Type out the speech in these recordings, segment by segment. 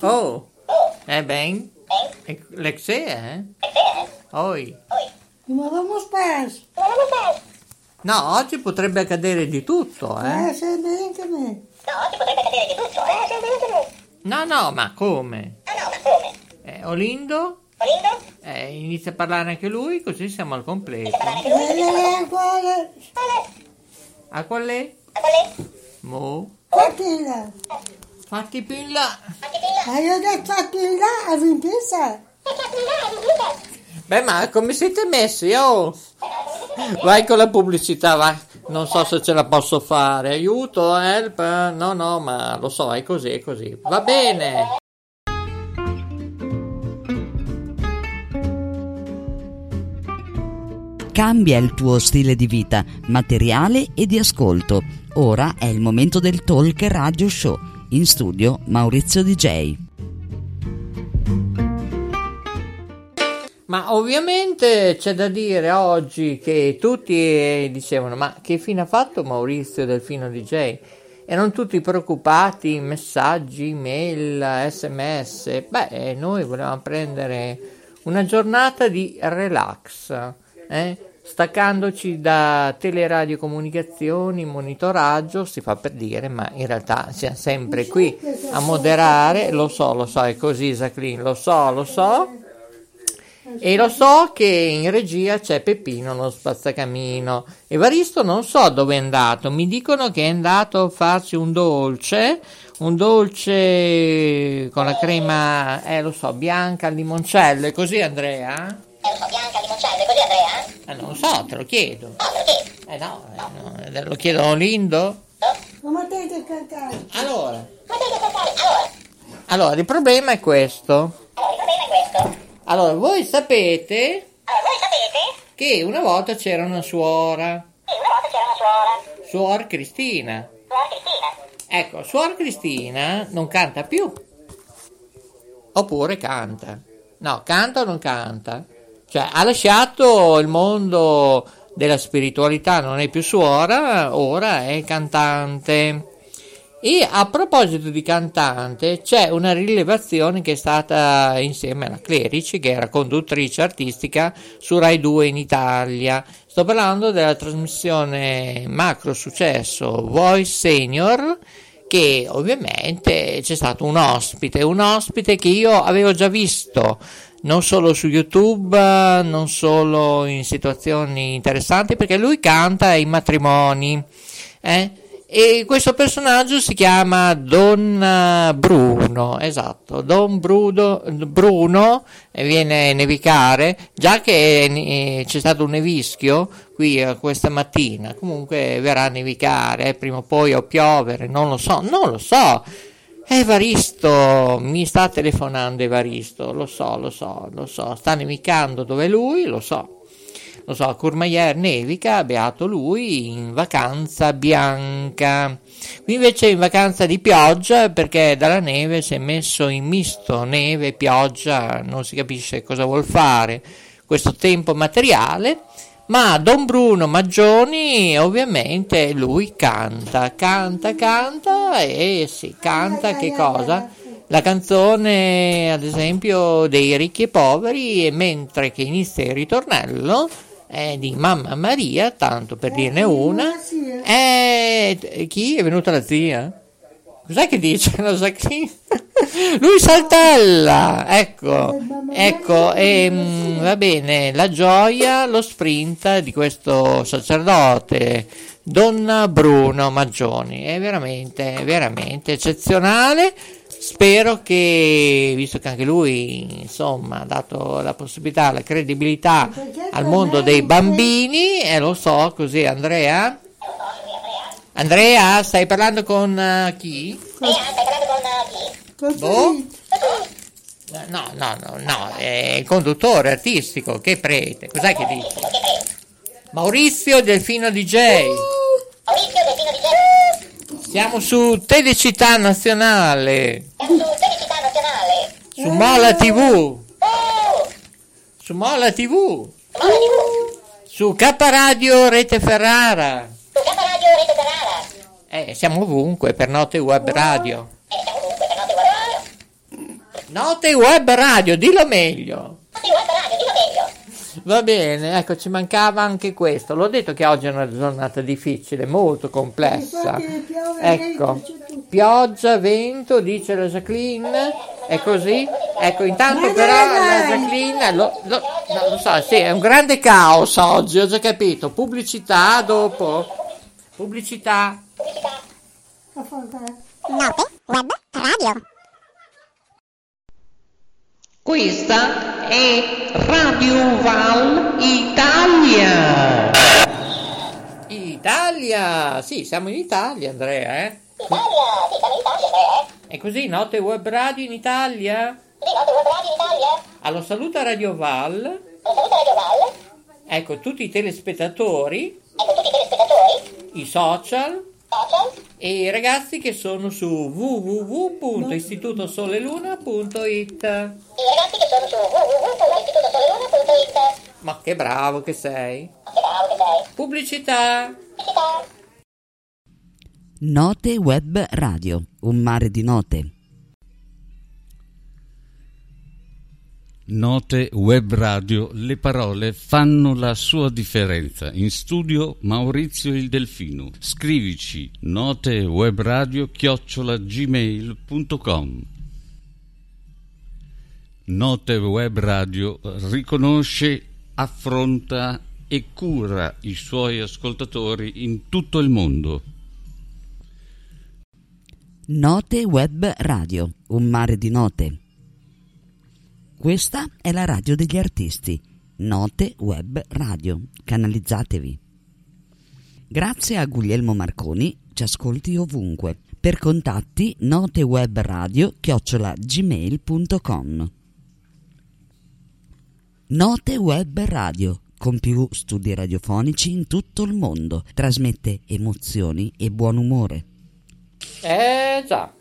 Oh, eh ben, Lexé, eh? Oi. Ma vamos pes. No, oggi potrebbe accadere di tutto, eh? Eh, sei bene che me. No, no, ma come? Eh, Olindo? Eh, inizia a parlare anche lui, così siamo al completo. Eh, quale? A qual è? Mo? Fatila. Fatti più in là. Ma io ho detto fatila a vimpisa. Beh, ma come siete messi? Oh! Vai con la pubblicità, vai. Non so se ce la posso fare. Aiuto, help. No, no, ma lo so, è così, è così. Va bene. Cambia il tuo stile di vita, materiale e di ascolto. Ora è il momento del Talk Radio Show. In studio Maurizio DJ. Ma ovviamente c'è da dire oggi che tutti eh, dicevano: Ma che fine ha fatto Maurizio Delfino DJ? Erano tutti preoccupati, messaggi, mail, sms. Beh, noi volevamo prendere una giornata di relax, eh? staccandoci da teleradiocomunicazioni, monitoraggio, si fa per dire, ma in realtà siamo sempre qui a moderare. Lo so, lo so, è così, Jacqueline, lo so, lo so. E lo so che in regia c'è Peppino, lo spazzacamino. Evaristo non so dove è andato, mi dicono che è andato a farsi un dolce, un dolce con la crema, eh lo so, bianca al limoncello, è così Andrea? Eh, lo so, bianca, limoncello, così Andrea? Eh, non lo so, te lo chiedo. No, perché? Eh no, eh, no, lo chiedo a Olindo. Come te che cantare? Allora, Ma te che cantare? Allora, allora, il problema è questo. allora, il problema è questo. Allora, voi sapete Allora, voi sapete che una volta c'era una suora, che una volta c'era una suora, suor Cristina. suor Cristina. Ecco, suor Cristina non canta più. Oppure canta. No, canta o non canta? Cioè, ha lasciato il mondo della spiritualità, non è più suora, ora è cantante. E a proposito di cantante, c'è una rilevazione che è stata insieme alla Clerici, che era conduttrice artistica su Rai 2 in Italia. Sto parlando della trasmissione macro successo Voice Senior, che ovviamente c'è stato un ospite, un ospite che io avevo già visto non solo su YouTube, non solo in situazioni interessanti, perché lui canta ai matrimoni. Eh? E questo personaggio si chiama Don Bruno, esatto, Don Bruno, Bruno viene a nevicare, già che eh, c'è stato un nevischio qui eh, questa mattina, comunque verrà a nevicare, eh, prima o poi o piovere, non lo so, non lo so. Evaristo, mi sta telefonando Evaristo, lo so, lo so, lo so, sta nevicando dove lui, lo so lo so, a Courmayeur nevica, beato lui, in vacanza bianca. Qui invece in vacanza di pioggia perché dalla neve si è messo in misto, neve, pioggia, non si capisce cosa vuol fare questo tempo materiale. Ma Don Bruno Maggioni ovviamente lui canta, canta, canta e si canta che cosa? La canzone ad esempio dei ricchi e poveri mentre che inizia il ritornello è di Mamma Maria, tanto per dirne una. E chi è venuta la zia? Cos'è che dice la Jacqueline? Lui saltella, ecco, ecco, e mm, va bene, la gioia, lo sprint di questo sacerdote, Donna Bruno Maggioni, è veramente, veramente eccezionale. Spero che, visto che anche lui, insomma, ha dato la possibilità, la credibilità al mondo dei bambini, e lo so così, Andrea. Andrea, stai parlando con uh, chi? Andrea, stai parlando con chi? Boh? No, no, no, no, è il conduttore artistico, che prete, cos'è che dice? Maurizio Delfino DJ, Maurizio Delfino di siamo su Telecittà Nazionale, Siamo su Felicità Nazionale. su Mola TV. Oh! Su Mola TV, Mola TV, su K Radio Rete Ferrara. su K Radio Rete Ferrara. Eh, siamo ovunque per Note Web Radio. E siamo ovunque per Note Web Radio. Note Web Radio, dillo meglio. Note Web Radio, dillo meglio. Va bene, ecco, ci mancava anche questo. L'ho detto che oggi è una giornata difficile, molto complessa. Piove, Ecco, pioggia, vento, dice la Jacqueline. È così? Ecco, intanto però la. Jacqueline, lo, lo- no, lo so, sì, è un grande caos oggi, ho già capito. Pubblicità dopo. Pubblicità. Fare. Note Web Radio. Questa è Radio Val Italia. Italia, sì, siamo in Italia, Andrea, eh? Italia, sì, siamo in Italia, eh? È così, note web radio in Italia? Sì, Note Web Radio in Italia. Allora, saluta Radio Val, Un saluto a Radio Val. ecco tutti i telespettatori, Ecco tutti i telespettatori, i social social, e i ragazzi che sono su www.istitutosoleluna.it. i ragazzi che sono su www.istitutosoleluna.it. Ma che bravo che sei! Ma che bravo che sei. Pubblicità! Pubblicità. Note Web Radio, un mare di note. Note Web Radio, le parole fanno la sua differenza. In studio Maurizio il Delfino. Scrivici notewebradio chiocciola gmail.com Note Web Radio riconosce, affronta e cura i suoi ascoltatori in tutto il mondo. Note Web Radio, un mare di note. Questa è la radio degli artisti. Note Web Radio. Canalizzatevi. Grazie a Guglielmo Marconi, ci ascolti ovunque. Per contatti notewebradio chiocciola gmail.com Note Web Radio, con più studi radiofonici in tutto il mondo, trasmette emozioni e buon umore. Eh già,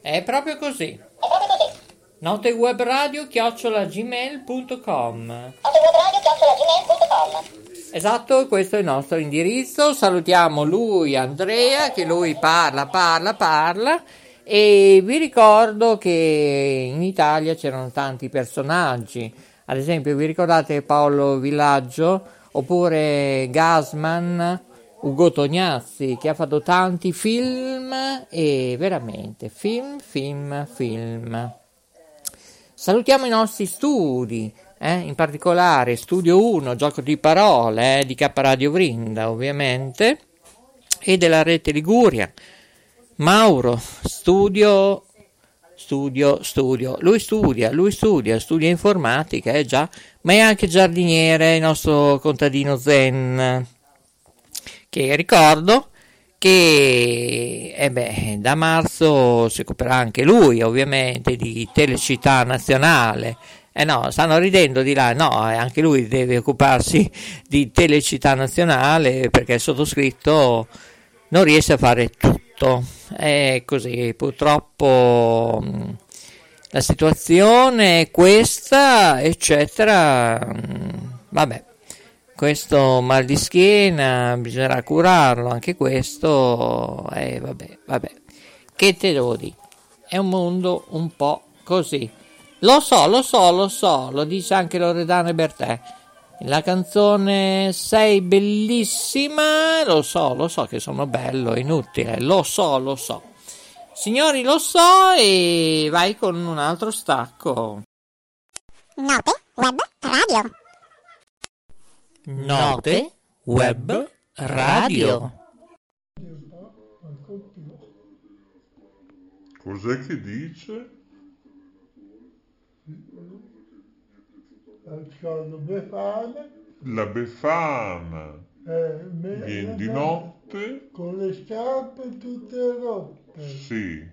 è proprio così. Note web radio chiocciola gmail.com Note Web Radio, chiocciola gmail.com. Esatto, questo è il nostro indirizzo. Salutiamo lui, Andrea, che lui parla, parla, parla. E vi ricordo che in Italia c'erano tanti personaggi. Ad esempio, vi ricordate Paolo Villaggio oppure Gasman, Ugo Tognazzi, che ha fatto tanti film e veramente film, film, film. Salutiamo i nostri studi, eh, in particolare Studio 1, gioco di parole eh, di K Radio Vrinda, ovviamente, e della rete Liguria. Mauro, studio, studio, studio. Lui studia, lui studia, studia informatica, eh già, ma è anche giardiniere, il nostro contadino Zen, che ricordo che eh beh, da marzo si occuperà anche lui ovviamente di Telecittà Nazionale. Eh no, stanno ridendo di là, no, eh, anche lui deve occuparsi di Telecittà Nazionale perché il sottoscritto non riesce a fare tutto. È così, purtroppo mh, la situazione è questa, eccetera. mh, Vabbè, questo mal di schiena bisognerà curarlo, anche questo, eh, vabbè, vabbè. Che te devo dire? È un mondo un po' così. Lo so, lo so, lo so, lo dice anche Loredano e Bertè. La canzone Sei bellissima, lo so, lo so che sono bello, inutile, lo so, lo so. Signori, lo so e vai con un altro stacco. Note Web Radio. Note Web Radio. Cos'è che dice? Ascolto Befana, La Befana eh, me- viene di notte? con le scarpe tutte rotte. Sì.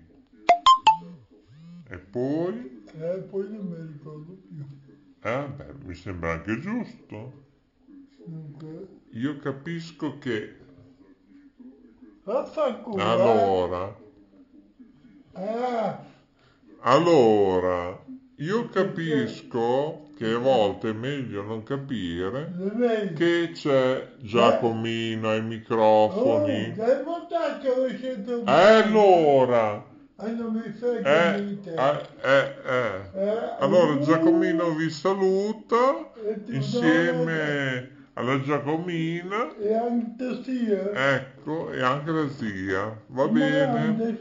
E poi? E poi non mi ricordo più. Eh, beh, mi sembra anche giusto. Io capisco che eh. allora, Ah, allora, io capisco che a volte è meglio non capire che c'è Giacomino ai Oh, microfoni. sento E allora, eh, niente. eh, eh, eh. Eh, Allora uh, Giacomino vi saluta insieme alla Giacomina, E anche sia. ecco, e anche la zia. Va bene?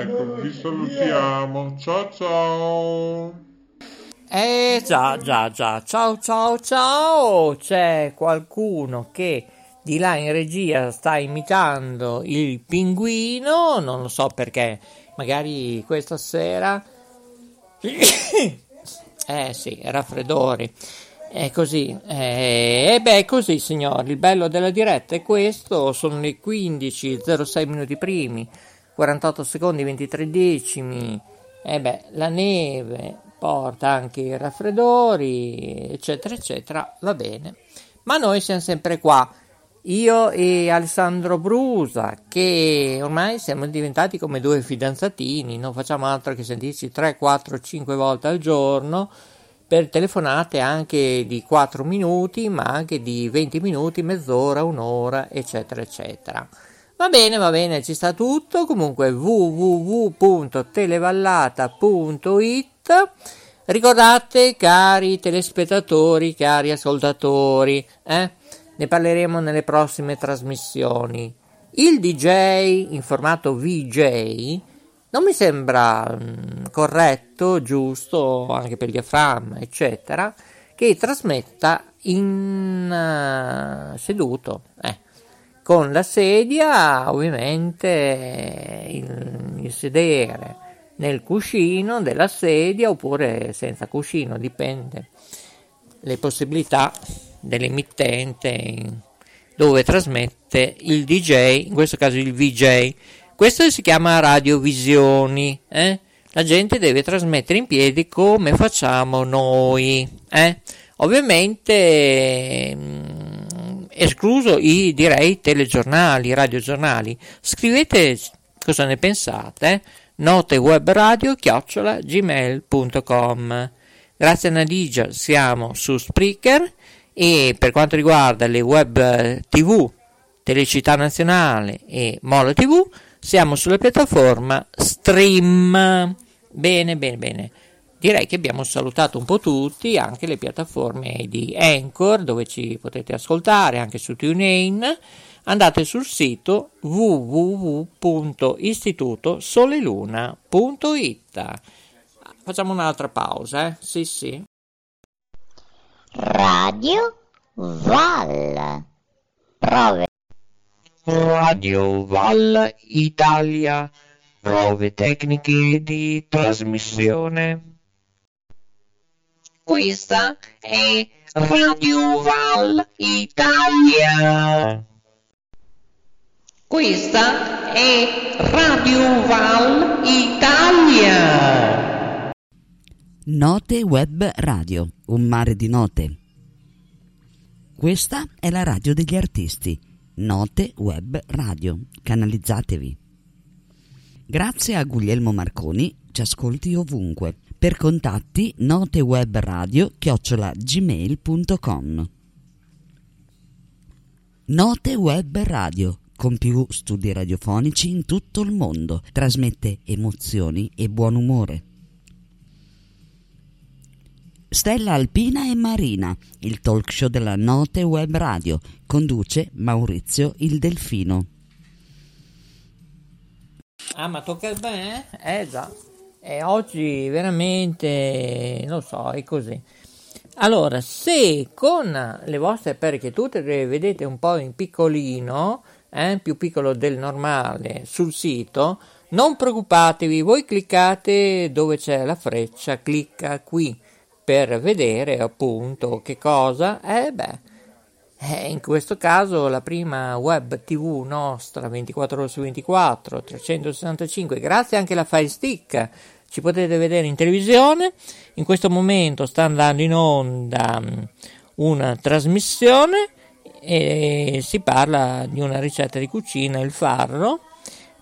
Ecco, vi salutiamo. Ciao ciao. Eh già, già, già, ciao, ciao, ciao, c'è qualcuno che di là in regia sta imitando il pinguino, non lo so perché, magari questa sera... eh sì, raffreddori, è così, eh, e beh, è così signori, il bello della diretta è questo, sono le 15.06 minuti primi, 48 secondi 23 decimi, e beh, la neve porta anche i raffreddori, eccetera, eccetera, va bene. Ma noi siamo sempre qua, io e Alessandro Brusa, che ormai siamo diventati come due fidanzatini, non facciamo altro che sentirci 3, 4, 5 volte al giorno per telefonate anche di 4 minuti, ma anche di 20 minuti, mezz'ora, un'ora, eccetera, eccetera. Va bene, va bene, ci sta tutto. Comunque www.televallata.it. Ricordate, cari telespettatori, cari ascoltatori, eh? ne parleremo nelle prossime trasmissioni. Il DJ in formato VJ non mi sembra mm, corretto, giusto, anche per il diaframma, eccetera, che trasmetta in eh, seduto, eh, con la sedia, ovviamente, il, il sedere nel cuscino della sedia oppure senza cuscino, dipende le possibilità dell'emittente dove trasmette il DJ, in questo caso il VJ. Questo si chiama radiovisioni, eh? La gente deve trasmettere in piedi come facciamo noi, eh? Ovviamente mm, escluso i direi telegiornali, radiogiornali. Scrivete cosa ne pensate, eh? notewebradio chiocciola gmail.com Grazie Nadigia siamo su Spreaker e per quanto riguarda le web eh, tv, Telecità Nazionale e Mola TV siamo sulla piattaforma Stream. Bene, bene, bene. Direi che abbiamo salutato un po' tutti, anche le piattaforme di Anchor dove ci potete ascoltare, anche su TuneIn. Andate sul sito www.istitutosoleluna.it. Facciamo un'altra pausa, eh? Sì, sì. Radio Val. Prove. Radio Val Italia. Prove tecniche di trasmissione. Questa è Radio Val Italia. Questa è Radio Val Italia. Note Web Radio, un mare di note. Questa è la radio degli artisti. Note Web Radio. Canalizzatevi. Grazie a Guglielmo Marconi, ci ascolti ovunque. Per contatti notewebradio chiocciola gmail.com Note Web Radio, con più studi radiofonici in tutto il mondo, trasmette emozioni e buon umore. Stella Alpina e Marina, il talk show della Note Web Radio, conduce Maurizio il Delfino. Ah, ma tocca a me? Eh già. E oggi veramente, non so, è così. Allora, se con le vostre perche tutte le vedete un po' in piccolino, eh, più piccolo del normale, sul sito, non preoccupatevi, voi cliccate dove c'è la freccia, clicca qui per vedere appunto che cosa. Eh beh, eh, in questo caso la prima web tv nostra 24 ore su 24, 365, grazie anche alla Fire Stick, ci potete vedere in televisione. In questo momento sta andando in onda mh, una trasmissione e si parla di una ricetta di cucina, il farro,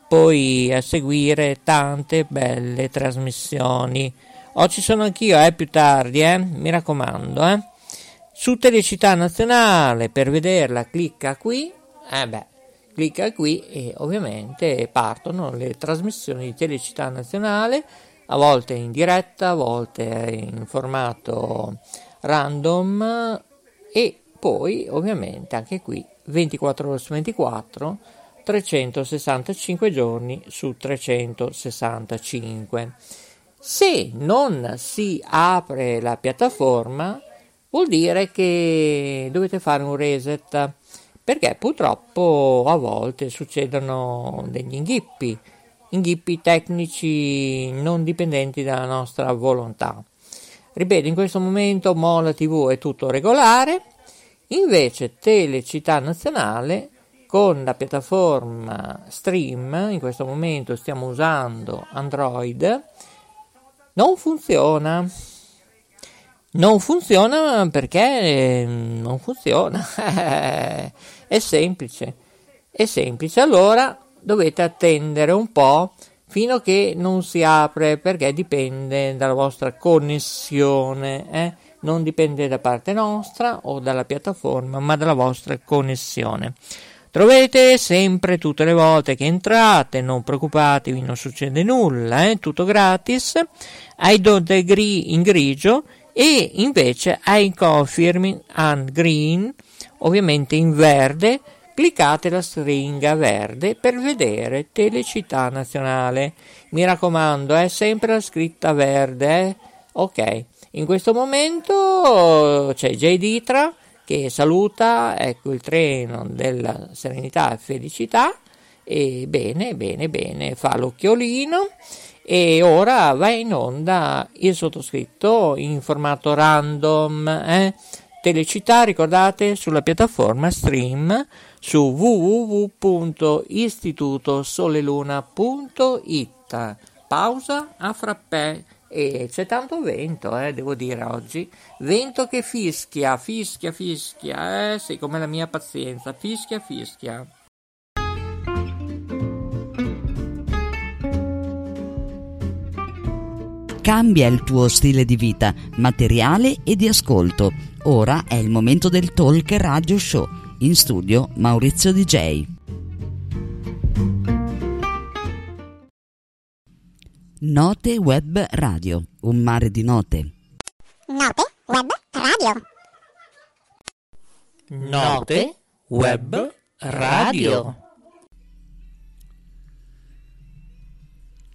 poi a seguire tante belle trasmissioni. Ci sono anch'io, eh, più tardi, eh, mi raccomando, eh. Su Telecittà Nazionale, per vederla, clicca qui, eh beh, clicca qui e ovviamente partono le trasmissioni di Telecittà Nazionale, a volte in diretta, a volte in formato random e poi ovviamente anche qui 24 ore su 24 365 giorni su 365 se non si apre la piattaforma vuol dire che dovete fare un reset perché purtroppo a volte succedono degli inghippi inghippi tecnici non dipendenti dalla nostra volontà. Ripeto in questo momento Mola TV è tutto regolare Invece Telecittà Nazionale con la piattaforma Stream, in questo momento stiamo usando Android, non funziona. Non funziona perché non funziona. è semplice. È semplice. Allora dovete attendere un po' fino a che non si apre perché dipende dalla vostra connessione. Eh? non dipende da parte nostra o dalla piattaforma, ma dalla vostra connessione. Trovate sempre tutte le volte che entrate, non preoccupatevi, non succede nulla, è eh? tutto gratis. I don't agree in grigio e invece I confirm and green, ovviamente in verde, cliccate la stringa verde per vedere Telecittà Nazionale. Mi raccomando, è sempre la scritta verde, eh? ok. In questo momento c'è J. Ditra che saluta ecco, il treno della serenità e felicità e bene, bene, bene, fa l'occhiolino e ora va in onda il sottoscritto in formato random. Eh? Telecità, ricordate, sulla piattaforma stream su www.istitutosoleluna.it. Pausa a frappè e c'è tanto vento, eh, devo dire oggi. Vento che fischia, fischia, fischia, eh sì, come la mia pazienza, fischia, fischia. Cambia il tuo stile di vita, materiale e di ascolto. Ora è il momento del Talk Radio Show. In studio Maurizio DJ. Note Web Radio, un mare di note. Note Web Radio. Note Web Radio.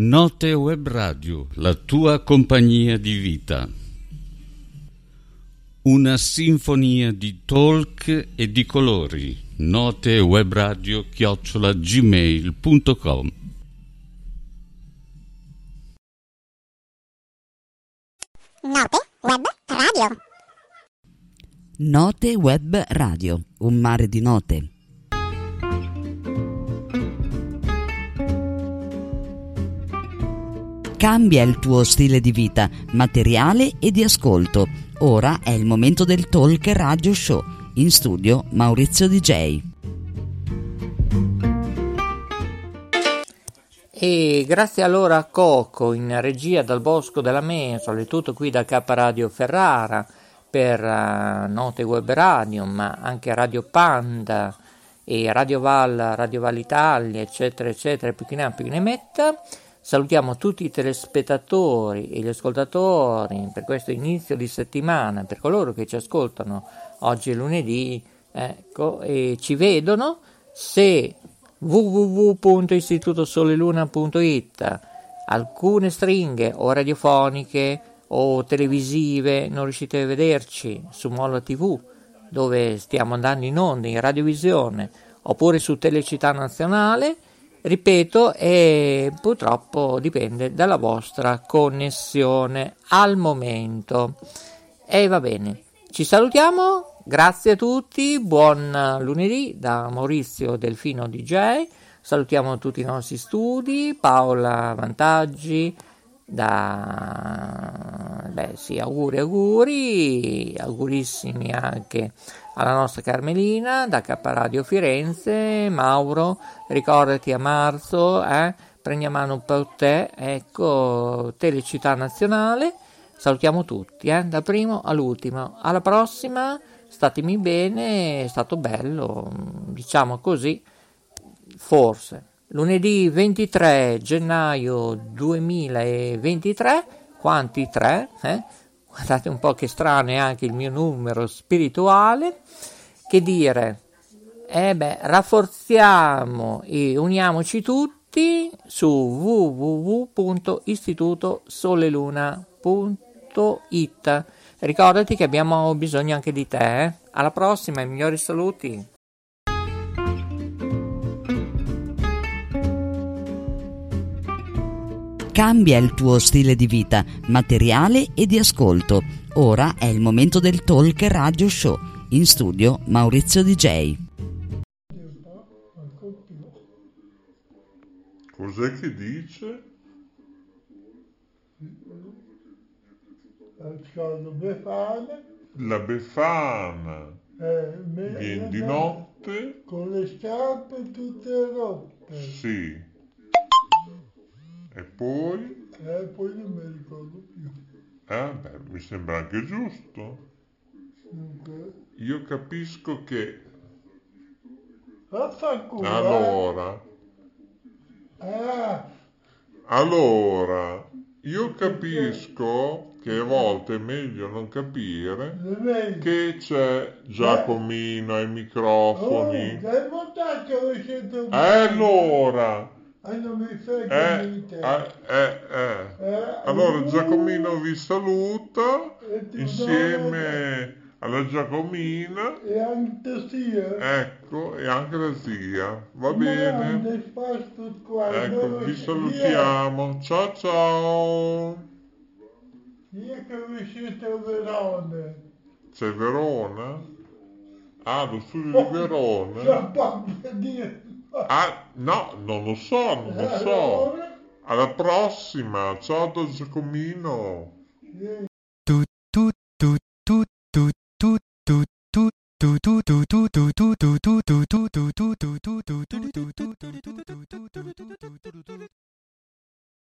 Note Web Radio, la tua compagnia di vita. Una sinfonia di talk e di colori note webradio chiocciola gmail.com Note Web Radio. Note Web Radio, un mare di note. Cambia il tuo stile di vita, materiale e di ascolto. Ora è il momento del Talk Radio Show in studio Maurizio DJ. E grazie allora a Coco in regia dal Bosco della Mesola e tutto qui da K Radio Ferrara per uh, Note Web Radio, ma anche Radio Panda e Radio Val, Radio Val Italia, eccetera, eccetera, più che ne ha, più che ne metta. Salutiamo tutti i telespettatori e gli ascoltatori per questo inizio di settimana, per coloro che ci ascoltano oggi è lunedì, ecco, e ci vedono. Se www.istitutosoleluna.it alcune stringhe o radiofoniche o televisive non riuscite a vederci su Molla TV, dove stiamo andando in onda in radiovisione, oppure su Telecittà Nazionale, ripeto, e purtroppo dipende dalla vostra connessione al momento. E va bene, ci salutiamo, grazie a tutti, buon lunedì da Maurizio Delfino DJ, salutiamo tutti i nostri studi, Paola Vantaggi, da beh sì, auguri auguri, augurissimi anche alla nostra Carmelina da K Radio Firenze, Mauro, ricordati a marzo, eh, a mano per te, ecco, Telecittà Nazionale, salutiamo tutti, eh, da primo all'ultimo, alla prossima, statemi bene, è stato bello, diciamo così, forse. Lunedì 23 gennaio 2023, quanti tre? Eh? Guardate un po' che strano è anche il mio numero spirituale. Che dire? Eh beh, rafforziamo e uniamoci tutti su www.istitutosoleluna.it. Ricordati che abbiamo bisogno anche di te. Eh? Alla prossima, i migliori saluti. Cambia il tuo stile di vita, materiale e di ascolto. Ora è il momento del Talk Radio Show. In studio Maurizio DJ. Cos'è che dice? La Befana eh, viene di notte? con le scarpe tutte rotte. Sì. E poi? E poi non mi ricordo più. Eh, beh, mi sembra anche giusto. Dunque, Io capisco che vaffanculo. eh. allora, Ah, allora, io capisco che a volte è meglio non capire che c'è Giacomino ai Oh, microfoni. dai montaggio lo sento E allora, Non mi frega eh, eh, eh, eh. Allora Giacomino vi saluta insieme alla Giacomina, E anche sia. ecco, e anche la zia. Va bene? Ecco, vi salutiamo. Ciao ciao. Io, siete Verone. C'è Verona? Ah, lo studio di Verona? Ah, no, non lo so, non lo so. Alla prossima. Ciao da Giacomino.